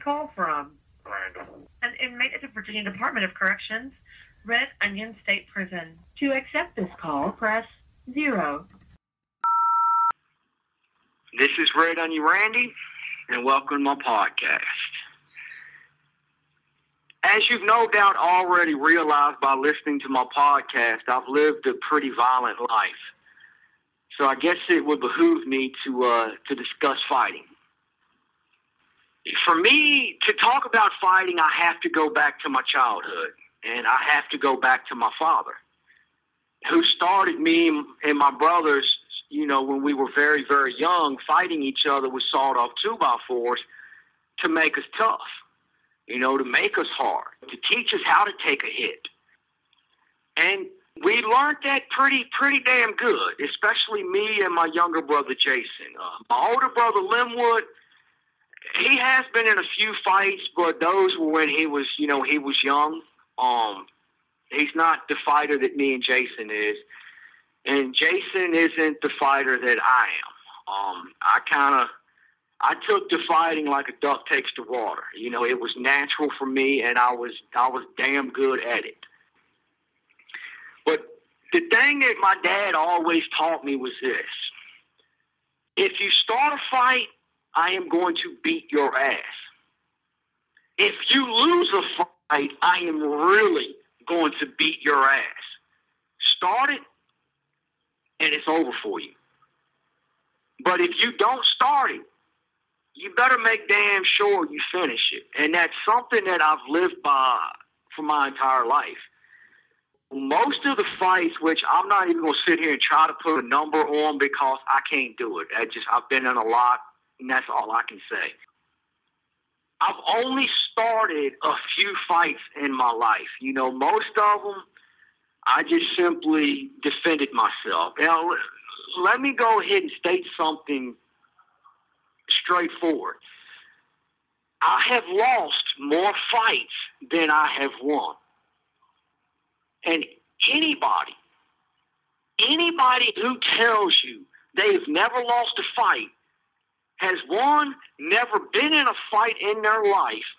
call from? Randall. An inmate at the Virginia Department of Corrections, Red Onion State Prison. To accept this call, press zero. This is Red Onion Randy, and welcome to my podcast. As you've no doubt already realized by listening to my podcast, I've lived a pretty violent life. So I guess it would behoove me to uh, to discuss fighting. For me to talk about fighting, I have to go back to my childhood, and I have to go back to my father, who started me and my brothers. You know, when we were very, very young, fighting each other with sawed-off two-by-fours to make us tough. You know, to make us hard, to teach us how to take a hit, and we learned that pretty pretty damn good, especially me and my younger brother Jason. Uh, my older brother Linwood, he has been in a few fights, but those were when he was, you know, he was young. Um, he's not the fighter that me and Jason is, and Jason isn't the fighter that I am. Um, I kind of. I took to fighting like a duck takes to water. You know, it was natural for me, and I was I was damn good at it. But the thing that my dad always taught me was this if you start a fight, I am going to beat your ass. If you lose a fight, I am really going to beat your ass. Start it, and it's over for you. But if you don't start it, you better make damn sure you finish it. And that's something that I've lived by for my entire life most of the fights, which I'm not even going to sit here and try to put a number on because I can't do it. I just I've been in a lot, and that's all I can say. I've only started a few fights in my life. You know, most of them, I just simply defended myself. Now, let me go ahead and state something straightforward. I have lost more fights than I have won. And anybody, anybody who tells you they've never lost a fight has one, never been in a fight in their life,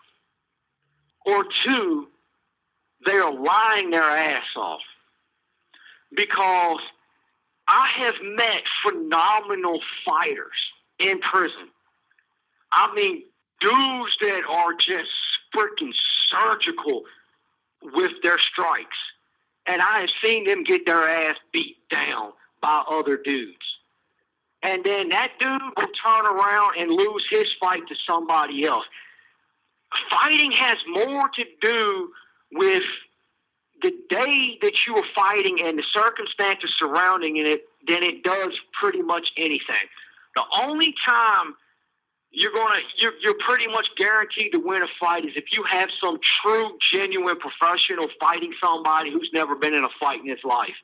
or two, they are lying their ass off. Because I have met phenomenal fighters in prison. I mean, dudes that are just freaking surgical with their strikes and I have seen them get their ass beat down by other dudes. And then that dude will turn around and lose his fight to somebody else. Fighting has more to do with the day that you are fighting and the circumstances surrounding it than it does pretty much anything. The only time you're gonna you're you're pretty much guaranteed to win a fight is if you have some true, genuine professional fighting somebody who's never been in a fight in his life,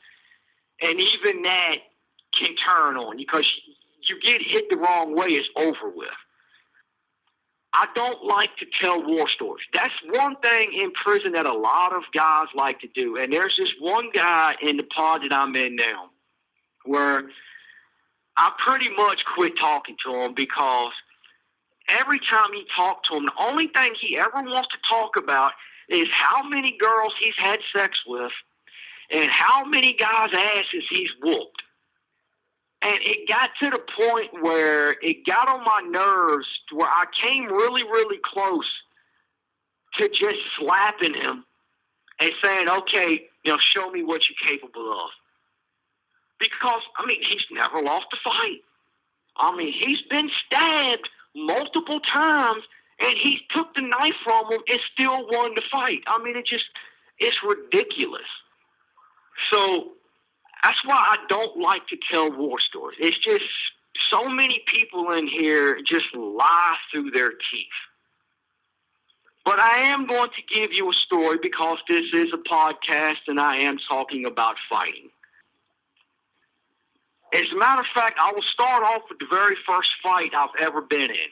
and even that can turn on you because you get hit the wrong way, it's over with. I don't like to tell war stories. That's one thing in prison that a lot of guys like to do. And there's this one guy in the pod that I'm in now where I pretty much quit talking to him because every time he talked to him, the only thing he ever wants to talk about is how many girls he's had sex with and how many guys' asses he's whooped. And it got to the point where it got on my nerves where I came really, really close to just slapping him and saying, okay, you know, show me what you're capable of. Because, I mean, he's never lost a fight. I mean, he's been stabbed multiple times, and he took the knife from him and still won the fight. I mean, it just it's ridiculous. So that's why I don't like to tell war stories. It's just so many people in here just lie through their teeth. But I am going to give you a story because this is a podcast and I am talking about fighting. As a matter of fact, I will start off with the very first fight I've ever been in.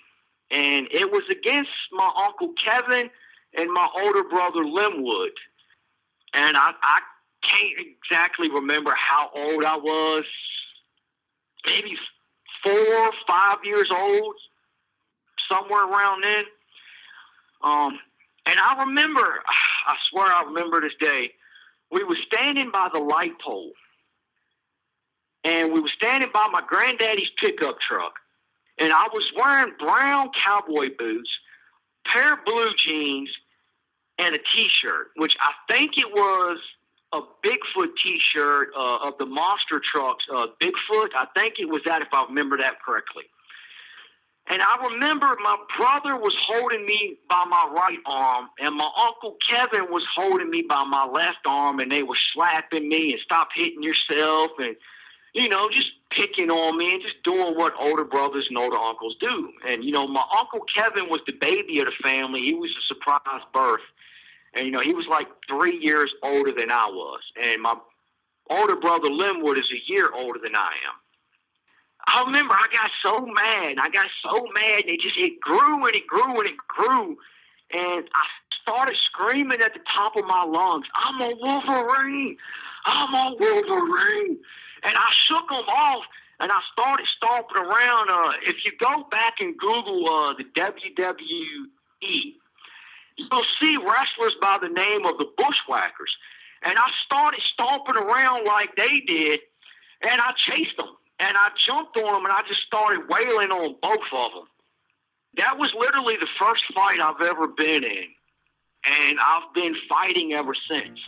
And it was against my Uncle Kevin and my older brother Linwood. And I, I can't exactly remember how old I was. Maybe four, five years old, somewhere around then. Um, and I remember, I swear I remember this day, we were standing by the light pole. And we were standing by my granddaddy's pickup truck. And I was wearing brown cowboy boots, pair of blue jeans, and a t-shirt, which I think it was a Bigfoot T-shirt uh, of the monster trucks. Uh, Bigfoot, I think it was that, if I remember that correctly. And I remember my brother was holding me by my right arm, and my uncle Kevin was holding me by my left arm, and they were slapping me and stop hitting yourself, and you know, just picking on me and just doing what older brothers and older uncles do. And you know, my uncle Kevin was the baby of the family. He was a surprise birth and, you know, he was like three years older than I was. And my older brother Linwood is a year older than I am. I remember I got so mad. I got so mad. And it just, it grew and it grew and it grew. And I started screaming at the top of my lungs, I'm a Wolverine. I'm a Wolverine. And I shook them off and I started stomping around. Uh, if you go back and Google uh, the WWE, you'll see wrestlers by the name of the Bushwhackers. And I started stomping around like they did, and I chased them. And I jumped on them, and I just started wailing on both of them. That was literally the first fight I've ever been in. And I've been fighting ever since.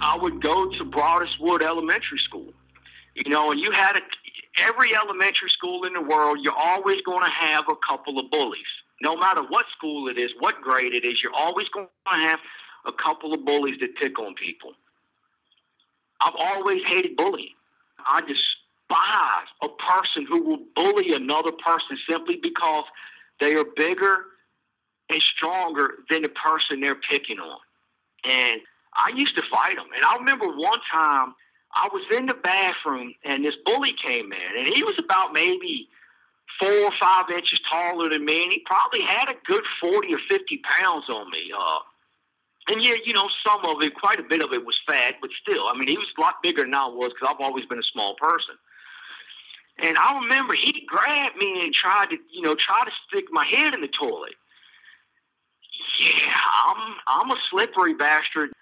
I would go to Broadus-Wood Elementary School. You know, and you had a, every elementary school in the world, you're always going to have a couple of bullies. No matter what school it is, what grade it is, you're always going to have a couple of bullies that pick on people. I've always hated bullying. I despise a person who will bully another person simply because they are bigger and stronger than the person they're picking on. And I used to fight them. And I remember one time I was in the bathroom and this bully came in, and he was about maybe four or five inches taller than me, and he probably had a good 40 or 50 pounds on me. Uh, and yeah, you know, some of it, quite a bit of it was fat, but still, I mean, he was a lot bigger than I was because I've always been a small person. And I remember he grabbed me and tried to, you know, try to stick my head in the toilet. Yeah, I'm I'm a slippery bastard.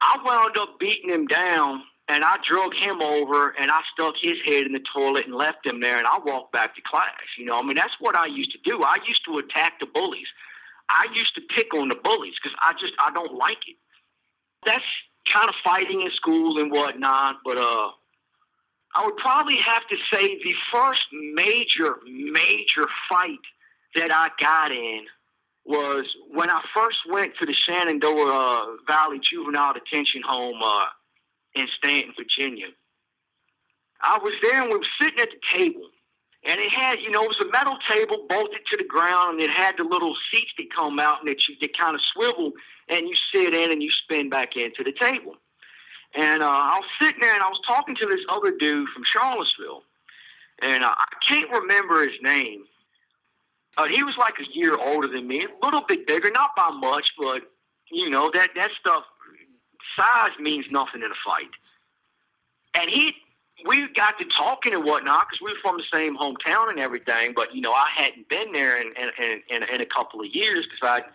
I wound up beating him down and I drug him over and I stuck his head in the toilet and left him there and I walked back to class. You know, I mean, that's what I used to do. I used to attack the bullies. I used to pick on the bullies because I just, I don't like it. That's kind of fighting in school and whatnot, but, uh, I would probably have to say the first major, major fight that I got in was when I first went to the Shenandoah uh, Valley Juvenile Detention Home uh, in Staunton, Virginia. I was there and we were sitting at the table. And it had, you know, it was a metal table bolted to the ground, and it had the little seats that come out and that you that kind of swivel, and you sit in and you spin back into the table. And uh, I was sitting there and I was talking to this other dude from Charlottesville, and uh, I can't remember his name, uh, he was like a year older than me, a little bit bigger, not by much, but you know that that stuff. Size means nothing in a fight. And he, we got to talking and whatnot because we were from the same hometown and everything. But you know, I hadn't been there in in, in, in a couple of years because I'd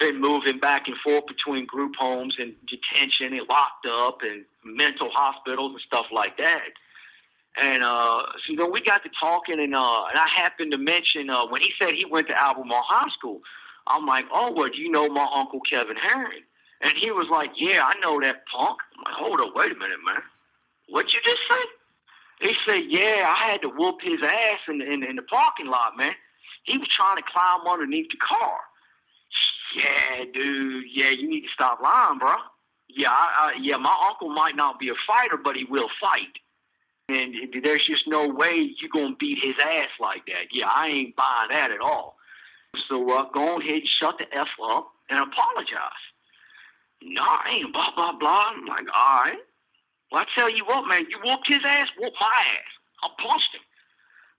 been moving back and forth between group homes and detention and locked up and mental hospitals and stuff like that. And uh, so know, we got to talking, and uh, and I happened to mention uh, when he said he went to Albemarle High School. I'm like, oh, well, do you know my uncle Kevin Herring? And he was like, yeah, I know that punk. I'm like, hold up, wait a minute, man. What you just say? He said, yeah, I had to whoop his ass in, in, in the parking lot, man. He was trying to climb underneath the car. Yeah, dude. Yeah, you need to stop lying, bro. Yeah, I, I, yeah, my uncle might not be a fighter, but he will fight. And there's just no way you're going to beat his ass like that. Yeah, I ain't buying that at all. So uh, go ahead, and shut the F up, and apologize. No, I ain't blah, blah, blah. I'm like, all right. Well, I tell you what, man, you whooped his ass, whoop my ass. I punched him.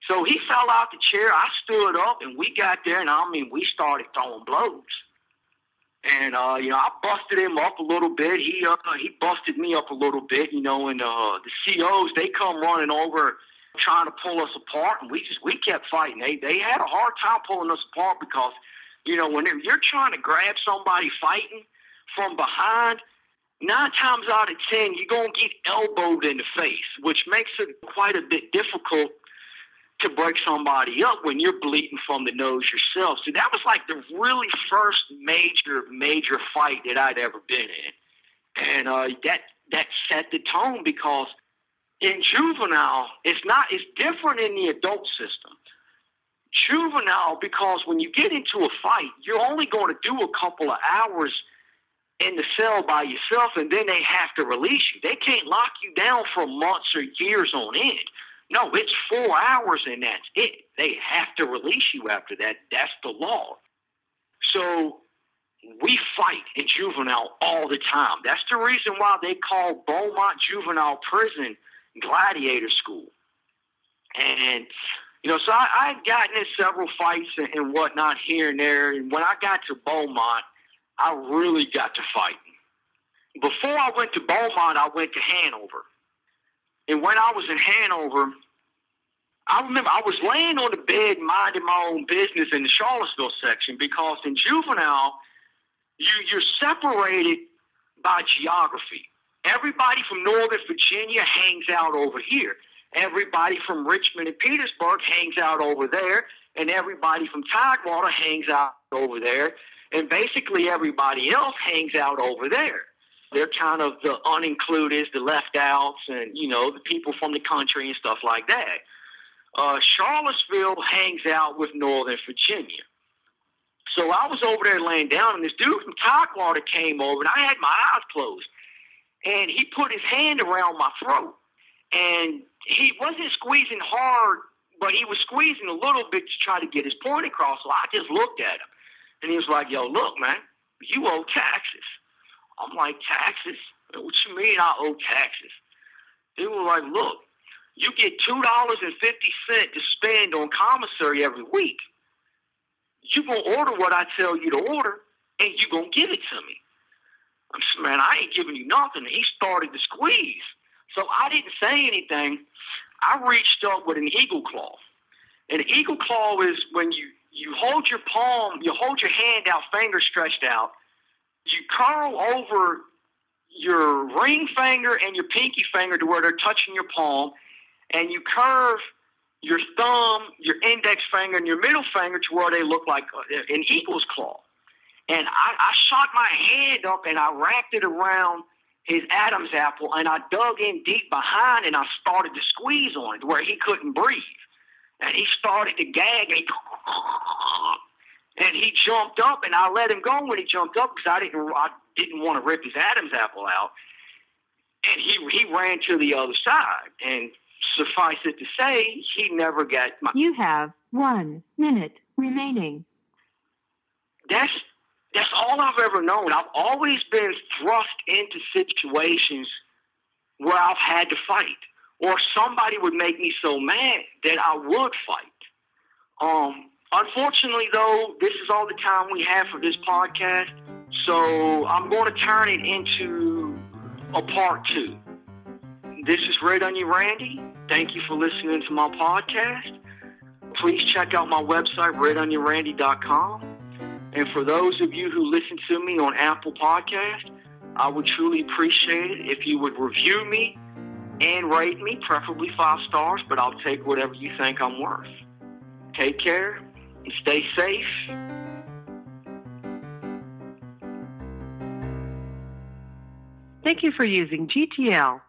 So he fell out the chair. I stood up, and we got there, and I mean, we started throwing blows. And uh, you know, I busted him up a little bit. He uh, he busted me up a little bit, you know. And uh, the COs they come running over, trying to pull us apart, and we just we kept fighting. They they had a hard time pulling us apart because, you know, when you're trying to grab somebody fighting from behind, nine times out of ten you're gonna get elbowed in the face, which makes it quite a bit difficult to break somebody up when you're bleeding from the nose yourself. So that was like the really first major, major fight that I'd ever been in. And uh, that that set the tone because in juvenile, it's not it's different in the adult system. Juvenile, because when you get into a fight, you're only going to do a couple of hours in the cell by yourself, and then they have to release you. They can't lock you down for months or years on end. No, it's four hours and that's it. They have to release you after that. That's the law. So we fight in juvenile all the time. That's the reason why they call Beaumont Juvenile Prison Gladiator School. And, you know, so I, I'd gotten in several fights and, and whatnot here and there. And when I got to Beaumont, I really got to fighting. Before I went to Beaumont, I went to Hanover. And when I was in Hanover, I remember I was laying on the bed minding my own business in the Charlottesville section because in juvenile, you, you're separated by geography. Everybody from Northern Virginia hangs out over here. Everybody from Richmond and Petersburg hangs out over there. And everybody from Tidewater hangs out over there. And basically everybody else hangs out over there. They're kind of the unincluded, the left outs, and you know the people from the country and stuff like that. Uh, Charlottesville hangs out with Northern Virginia. So I was over there laying down, and this dude from Tidewater came over, and I had my eyes closed. And he put his hand around my throat. And he wasn't squeezing hard, but he was squeezing a little bit to try to get his point across. So I just looked at him. And he was like, Yo, look, man, you owe taxes. I'm like, taxes? What you mean I owe taxes? They were like, look, you get two dollars and fifty cent to spend on commissary every week. You gonna order what I tell you to order, and you gonna give it to me. I said, man, I ain't giving you nothing. He started to squeeze, so I didn't say anything. I reached up with an eagle claw. An eagle claw is when you you hold your palm, you hold your hand out, finger stretched out, you curl over your ring finger and your pinky finger to where they're touching your palm, and you curve your thumb, your index finger, and your middle finger to where they look like an eagle's claw. And I, I shot my hand up and I wrapped it around his Adam's apple and I dug in deep behind and I started to squeeze on it where he couldn't breathe. And he started to gag and he, and he jumped up and I let him go when he jumped up because I didn't I didn't want to rip his Adam's apple out. And he he ran to the other side and suffice it to say, he never got my. You have one minute remaining. That's that's all I've ever known. I've always been thrust into situations where I've had to fight, or somebody would make me so mad that I would fight. Um, unfortunately, though, this is all the time we have for this podcast, so I'm going to turn it into a part two. This is Red Onion Randy. Thank you for listening to my podcast. Please check out my website, redonionrandy.com. And for those of you who listen to me on Apple Podcast, I would truly appreciate it if you would review me and rate me, preferably five stars, but I'll take whatever you think I'm worth. Take care stay safe. Thank you for using GTL.